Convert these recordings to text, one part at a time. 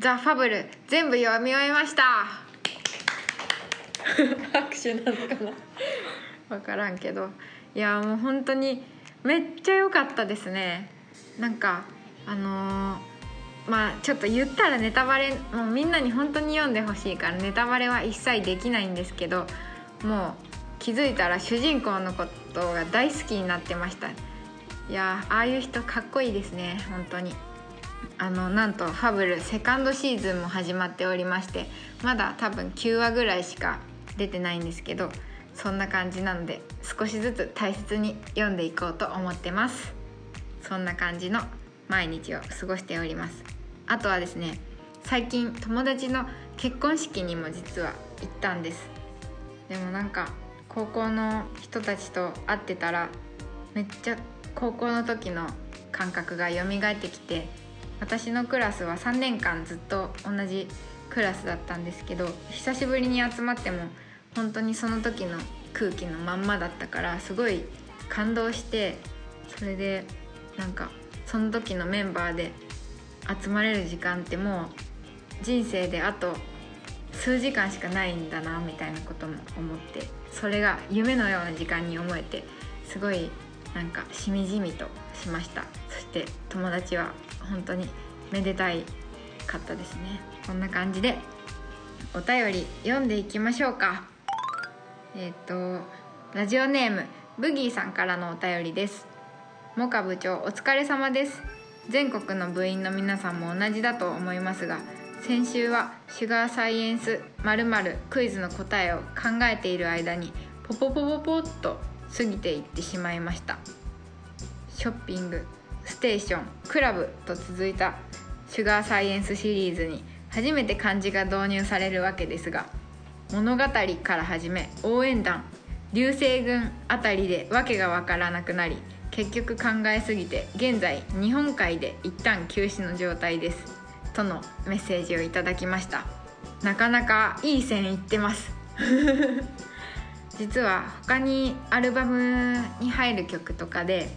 ザ・ファブル全部読み終えました。拍手なのかな。分からんけど。いやもう本当にめっちゃ良かったですね。なんかあのーまあちょっと言ったらネタバレもうみんなに本当に読んでほしいからネタバレは一切できないんですけどもう気づいたら主人公のことが大好きになってました。いやーああいう人かっこいいですね本当にあのなんと「ファブル」セカンドシーズンも始まっておりましてまだ多分9話ぐらいしか出てないんですけどそんな感じなので少しずつ大切に読んでいこうと思ってます。そんな感じの毎日を過ごしております。あとはですね最近友達の結婚式にも実は行ったんです。でもなんか高校の人たちと会ってたらめっちゃ高校の時の感覚が蘇ってきて私のクラスは3年間ずっと同じクラスだったんですけど久しぶりに集まっても本当にその時の空気のまんまだったからすごい感動してそれでなんかその時のメンバーで集まれる時間ってもう人生であと数時間しかないんだなみたいなことも思ってそれが夢のような時間に思えてすごいなんかしみじみとしました。そして友達は本当にめでたいかったですね。こんな感じでお便り読んでいきましょうか。えっ、とラジオネームブギーさんからのお便りです。モカ部長お疲れ様です。全国の部員の皆さんも同じだと思いますが先週はシュガーサイエンス〇〇クイズの答えを考えている間にポポポポポッと過ぎていってしまいました。ショッピングステーションクラブと続いたシュガーサイエンスシリーズに初めて漢字が導入されるわけですが物語から始め応援団流星群あたりで訳がわからなくなり結局考えすぎて現在日本海で一旦休止の状態ですとのメッセージをいただきました。なかなかいい線いってます。実は他にアルバムに入る曲とかで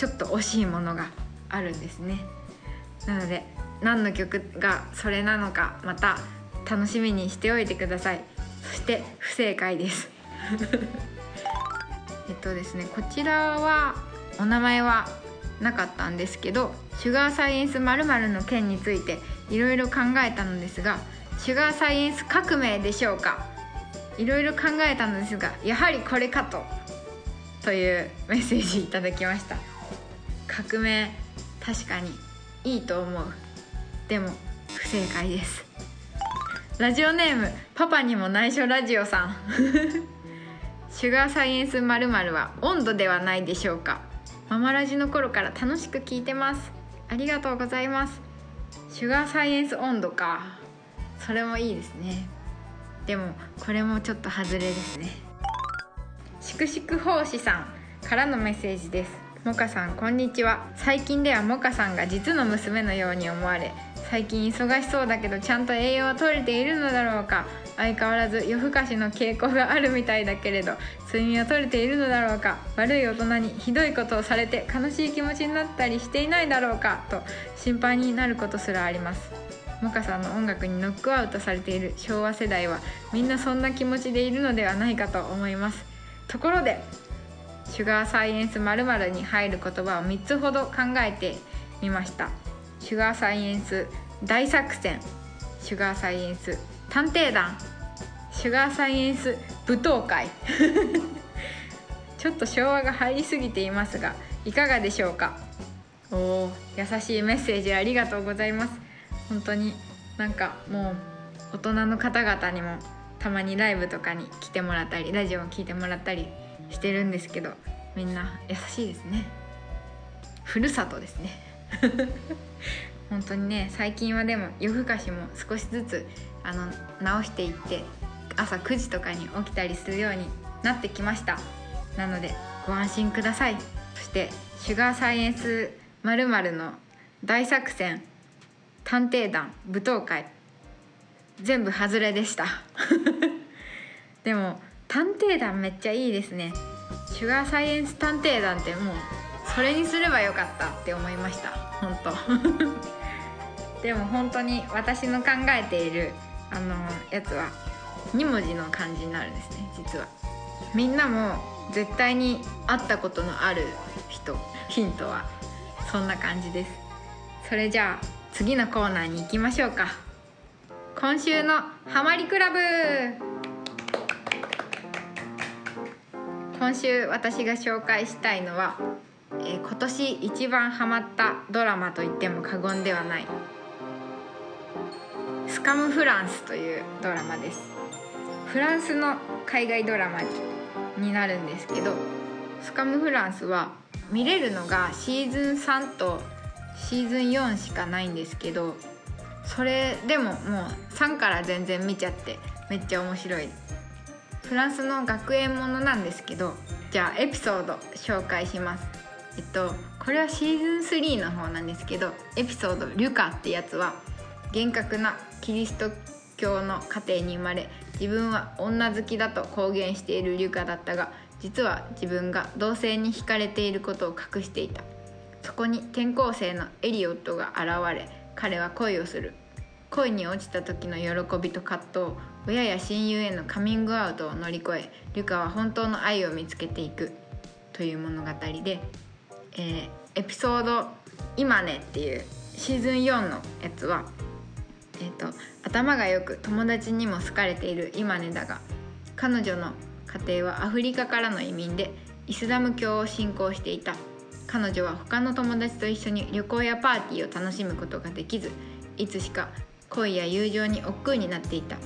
ちょっと惜しいものがあるんですね。なので何の曲がそれなのかまた楽しみにしておいてください。そして不正解です。えっとですねこちらはお名前はなかったんですけどシュガーサイエンス〇〇の件についていろいろ考えたのですがシュガーサイエンス革命でしょうか。いろいろ考えたのですがやはりこれかと。というメッセージいただきました。革命確かにいいと思う。でも不正解です。ラジオネームパパにも内緒ラジオさん。シュガーサイエンス〇〇は温度ではないでしょうか。ママラジの頃から楽しく聞いてます。ありがとうございます。シュガーサイエンス温度か。それもいいですね。でもこれもちょっと外れですね。しくしく奉仕さんからのメッセージです。モカさんこんにちは。最近ではモカさんが実の娘のように思われ最近忙しそうだけどちゃんと栄養は取れているのだろうか。相変わらず夜更かしの傾向があるみたいだけれど睡眠は取れているのだろうか。悪い大人にひどいことをされて悲しい気持ちになったりしていないだろうかと心配になることすらあります。モカさんの音楽にノックアウトされている昭和世代はみんなそんな気持ちでいるのではないかと思います。ところでシュガーサイエンス〇〇に入る言葉を3つほど考えてみました。シュガーサイエンス大作戦。シュガーサイエンス探偵団。シュガーサイエンス舞踏会。ちょっと昭和が入りすぎていますがいかがでしょうか？おお優しいメッセージありがとうございます。本当になんかもう大人の方々にもたまにライブとかに来てもらったりラジオを聴いてもらったりしてるんですけどみんな優しいですね。ふるさとですね。本当にね最近はでも夜更かしも少しずつあの直していって朝9時とかに起きたりするようになってきました。なのでご安心ください。そしてシュガーサイエンス〇〇の大作戦探偵団舞踏会全部外れでした。でも探偵団めっちゃいいですね。シュガーサイエンス探偵団ってもうそれにすればよかったって思いました。本当。でも本当に私の考えているあのやつは2文字の漢字になるんですね実は。みんなも絶対に会ったことのある人ヒントはそんな感じです。それじゃあ次のコーナーに行きましょうか。今週のハマりクラブ。今週私が紹介したいのは、えー今年一番ハマったドラマと言っても過言ではない「スカム・フランス」というドラマです。フランスの海外ドラマになるんですけど「スカム・フランス」は見れるのがシーズン3とシーズン4しかないんですけどそれでももう3から全然見ちゃってめっちゃ面白い。フランスの学園ものなんですけどじゃあエピソード紹介します。えっとこれはシーズン3の方なんですけどエピソード「リュカ」ってやつは厳格なキリスト教の家庭に生まれ自分は女好きだと公言しているリュカだったが実は自分が同性に惹かれていることを隠していた。そこに転校生のエリオットが現れ彼は恋をする。恋に落ちた時の喜びと葛藤。親や親友へのカミングアウトを乗り越えリュカは本当の愛を見つけていくという物語で、えーエピソード「今ね」っていうシーズン4のやつは、えー、と頭がよく友達にも好かれている今ねだが彼女の家庭はアフリカからの移民でイスラム教を信仰していた。彼女は他の友達と一緒に旅行やパーティーを楽しむことができずいつしか恋や友情に億劫になっていた。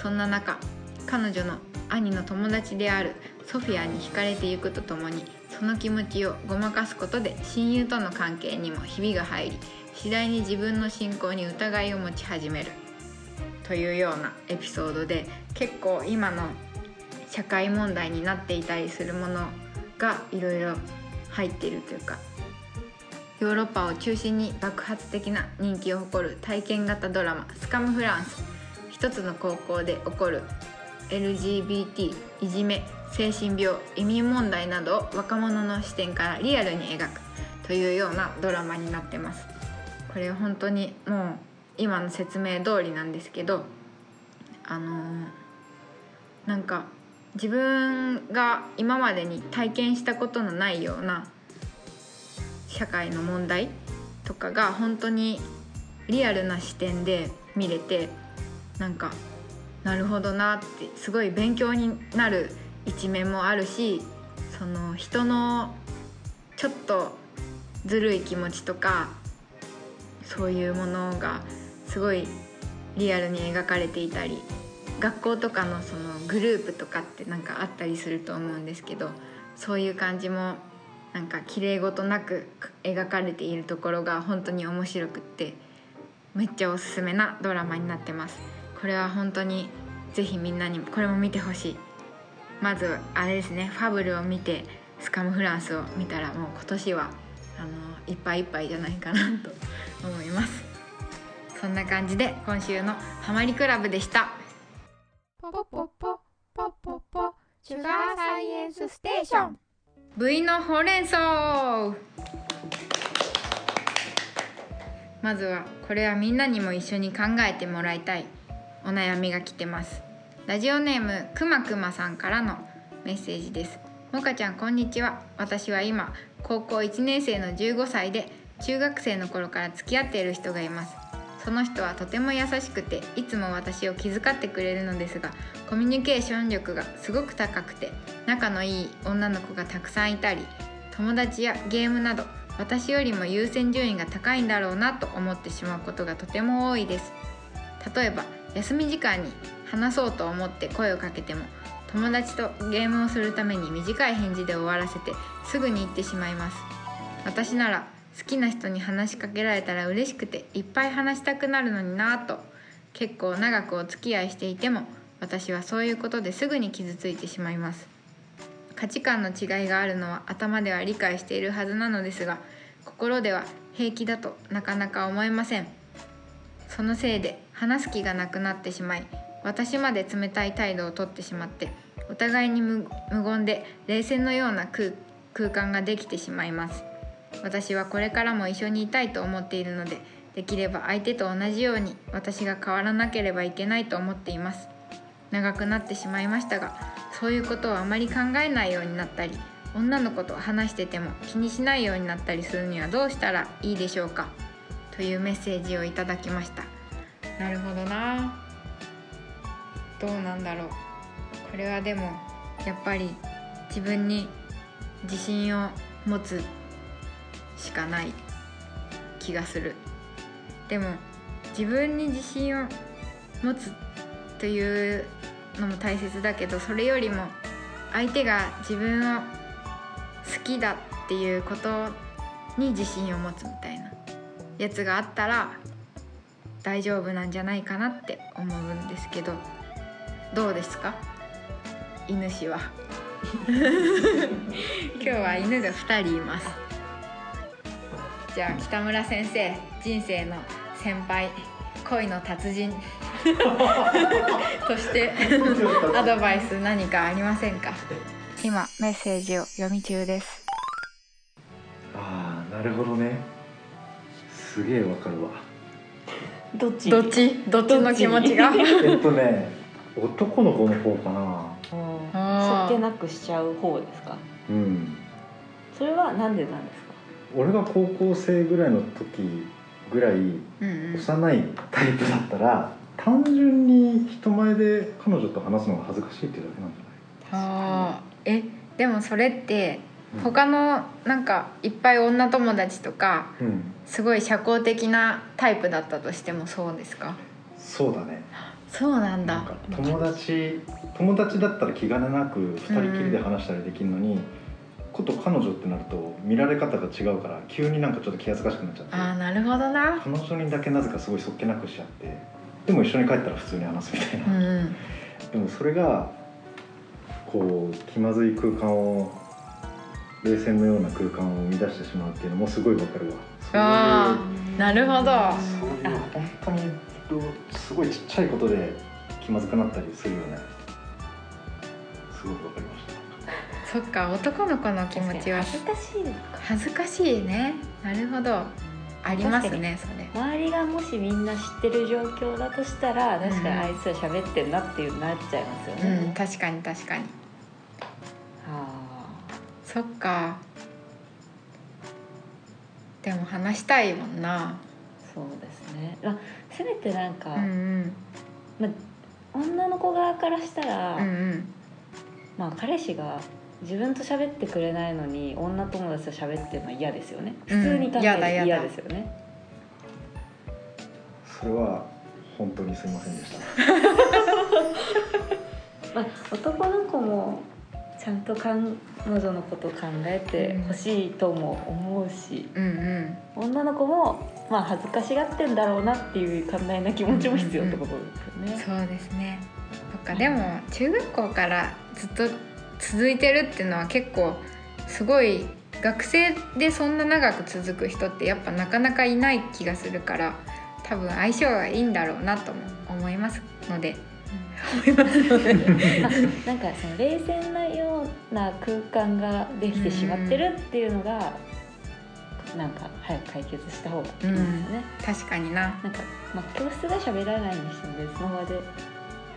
そんな中彼女の兄の友達であるソフィアに惹かれてゆくとともにその気持ちをごまかすことで親友との関係にもひびが入り次第に自分の信仰に疑いを持ち始める。というようなエピソードで結構今の社会問題になっていたりするものがいろいろ入っているというかヨーロッパを中心に爆発的な人気を誇る体験型ドラマ「スカム・フランス」一つの高校で起こる LGBT いじめ精神病移民問題などを若者の視点からリアルに描くというようなドラマになってます。これ本当にもう今の説明通りなんですけどあのーなんか自分が今までに体験したことのないような社会の問題とかが本当にリアルな視点で見れてなんかなるほどなってすごい勉強になる一面もあるしその人のちょっとずるい気持ちとかそういうものがすごいリアルに描かれていたり学校とかのそのグループとかってなんかあったりすると思うんですけどそういう感じもなんか綺麗事なく描かれているところが本当に面白くってめっちゃおすすめなドラマになってます。これは本当にぜひみんなにこれも見てほしい。まずあれですね。ファブルを見てスカムフランスを見たらもう今年はあのいっぱいいっぱいじゃないかなと思います。そんな感じで今週のハマりクラブでした。ポポポポポポポシュガーサイエンスステーション V のほうれん草まずはこれはみんなにも一緒に考えてもらいたいお悩みが来てます。ラジオネームくまくまさんからのメッセージです。もかちゃんこんにちは。私は今高校1年生の15歳で中学生の頃から付き合っている人がいます。その人はとても優しくていつも私を気遣ってくれるのですがコミュニケーション力がすごく高くて仲のいい女の子がたくさんいたり友達やゲームなど私よりも優先順位が高いんだろうなと思ってしまうことがとても多いです。例えば休み時間に話そうと思って声をかけても友達とゲームをするために短い返事で終わらせてすぐに行ってしまいます。私なら好きな人に話しかけられたら嬉しくていっぱい話したくなるのになぁと結構長くお付き合いしていても私はそういうことですぐに傷ついてしまいます。価値観の違いがあるのは頭では理解しているはずなのですが心では平気だとなかなか思えません。そのせいで話す気がなくなってしまい私まで冷たい態度をとってしまってお互いに無言で冷戦のような空空間ができてしまいます。私はこれからも一緒にいたいと思っているのでできれば相手と同じように私が変わらなければいけないと思っています。長くなってしまいましたがそういうことをあまり考えないようになったり女の子と話してても気にしないようになったりするにはどうしたらいいでしょうか？というメッセージをいただきました。なるほどな。どうなんだろう。これはでもやっぱり自分に自信を持つしかない気がする。でも自分に自信を持つというのも大切だけどそれよりも相手が自分を好きだっていうことに自信を持つみたいなやつがあったら大丈夫なんじゃないかなって思うんですけどどうですか？犬氏は。今日は犬が2人います。じゃあ北村先生人生の先輩恋の達人。としてアドバイス何かありませんか？今メッセージを読み中です。ああなるほどね。すげえわかるわどっち？どっち？どっちの気持ちが？えっとね男の子の方かな。そっけなくしちゃう方ですか？うん。それはなんでなんですか？俺が高校生ぐらいの時ぐらいうんうん。幼いタイプだったら単純に人前で彼女と話すのが恥ずかしいっていうだけなんじあー。えでもそれってゃない他のなんかいっぱい女友達とかうん。すごい社交的なタイプだったとしてもそうですか？そうだね。そうなんだ。友達友達だったら気兼ねなく二人きりで話したりできるのに、こと彼女ってなると見られ方が違うから急になんかちょっと気恥ずかしくなっちゃってああなるほどな。彼女にだけなぜかすごいそっけなくしちゃってでも一緒に帰ったら普通に話すみたいな、うんうん。でもそれがこう気まずい空間を冷戦のような空間を生み出してしまうっていうのもすごいわかるわ。あー。なるほど。そういう。本当にすごいちっちゃいことで気まずくなったりするよね。すごくわかりました。そっか男の子の気持ちは。恥ずかしいですか。恥ずかしいね。なるほど。ありますねそれ。周りがもしみんな知ってる状況だとしたら確かにうん。あいつら喋ってんなっていうなっちゃいますようね、ん確かに確かに。あそっか。でも話したいもんな。ーそうですね。あせめてなんか、うんうん。まあ、女の子側からしたら、うんうん。まあ彼氏が自分と喋ってくれないのに女友達と喋ってるのは嫌ですよね。うん。普通に考え嫌だ嫌だ。て嫌ですよね、それは本当にすいませんでした。まあ、男の子もちゃんと彼女のこと考えてほしいとも思うし、うんうん。女の子もまあ恥ずかしがってんだろうなっていう寛大な気持ちも必要ってことですよね。そうですね。そっか。でも中学校からずっと続いてるっていうのは結構すごい学生でそんな長く続く人ってやっぱなかなかいない気がするから多分相性がいいんだろうなとも思いますので。思いますので。あなんかその冷静なような空間ができてしまってるっていうのが、なんか早く解決した方がいいですよね。確かにな。なんか、まあ、教室で喋らないにしても別の場で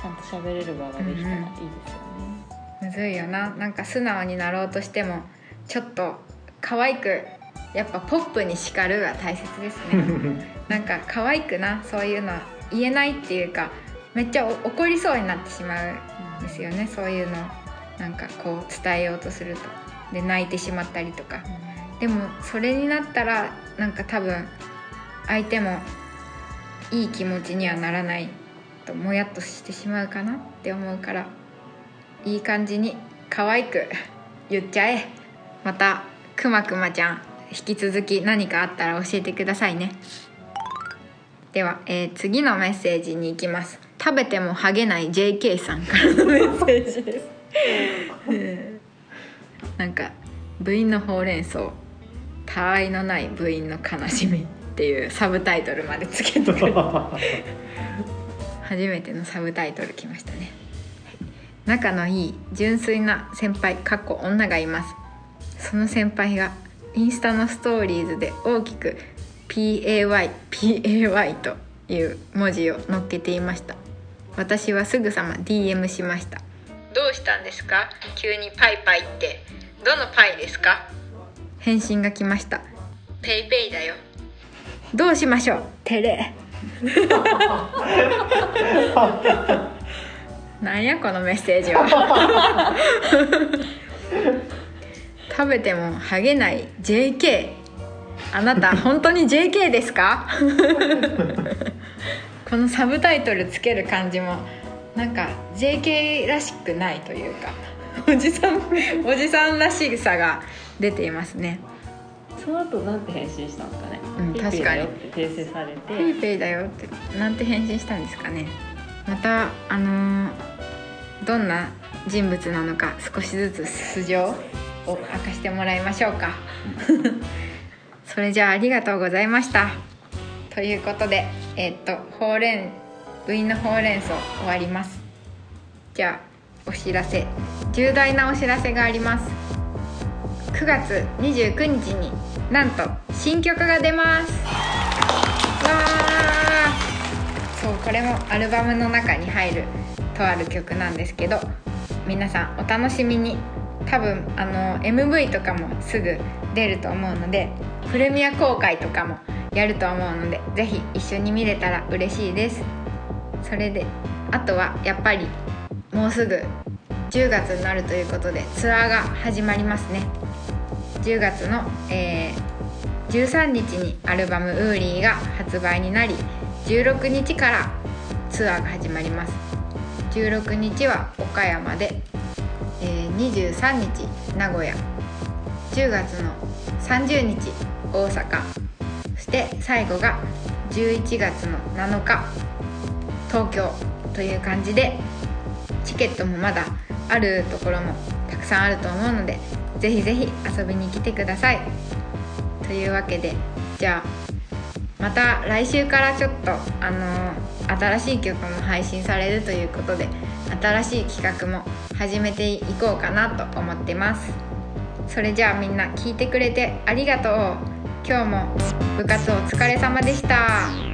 ちゃんと喋れる場ができたらいいですよね。むずいよな。なんか素直になろうとしてもちょっと可愛くやっぱポップに叱るが大切ですね。なんか可愛くなそういうの言えないっていうかめっちゃお怒りそうになってしまうんですよね。そういうのなんかこう伝えようとすると。で泣いてしまったりとか。でもそれになったらなんか多分相手もいい気持ちにはならないともやっとしてしまうかなって思うからいい感じに可愛く言っちゃえ。またくまくまちゃん引き続き何かあったら教えてくださいね。では、えー次のメッセージに行きます。食べてもハゲない JK さんからのメッセージです。えーなんか部員のほうれん草たわいのない部員の悲しみっていうサブタイトルまでつけてくれて初めてのサブタイトル来ましたね。仲のいい純粋な先輩かっこ女がいます。その先輩がインスタのストーリーズで大きく PAYPAY という文字を載っけていました。私はすぐさま DM しました。どうしたんですか？急にパイパイって。どのパイですか？返信が来ました。ペイペイだよ。どうしましょう？テレ なんやこのメッセージは。食べてもハゲない JK あなた本当に JK ですか？このサブタイトルつける感じもなんか JK らしくないというかおじさんおじさんらしさが出ていますね。その後なんて返信したんですかね、うんペイペイ確かにだよって訂正されて。ペイペイだよってなんて返信したんですかね。またあのーどんな人物なのか少しずつ素性を明かしてもらいましょうか。それじゃあありがとうございました。ということでえっとほうれん部員のほうれん草終わります。じゃあお知らせ。重大なお知らせがあります。9月29日になんと新曲が出ます。そうこれもアルバムの中に入るとある曲なんですけど皆さんお楽しみに。多分あの MV とかもすぐ出ると思うのでプレミア公開とかもやると思うのでぜひ一緒に見れたら嬉しいです。それであとはやっぱりもうすぐ10月になるということでツアーが始まりますね。10月の、えー13日にアルバム「ウーリー」が発売になり16日からツアーが始まります。16日は岡山で、えー23日名古屋。10月の30日大阪。そして最後が11月の7日。東京という感じでチケットもまだあるところもたくさんあると思うのでぜひぜひ遊びに来てください。というわけでじゃあまた来週からちょっとあの新しい曲も配信されるということで新しい企画も始めていこうかなと思ってます。それじゃあみんな聞いてくれてありがとう。今日も部活お疲れ様でした。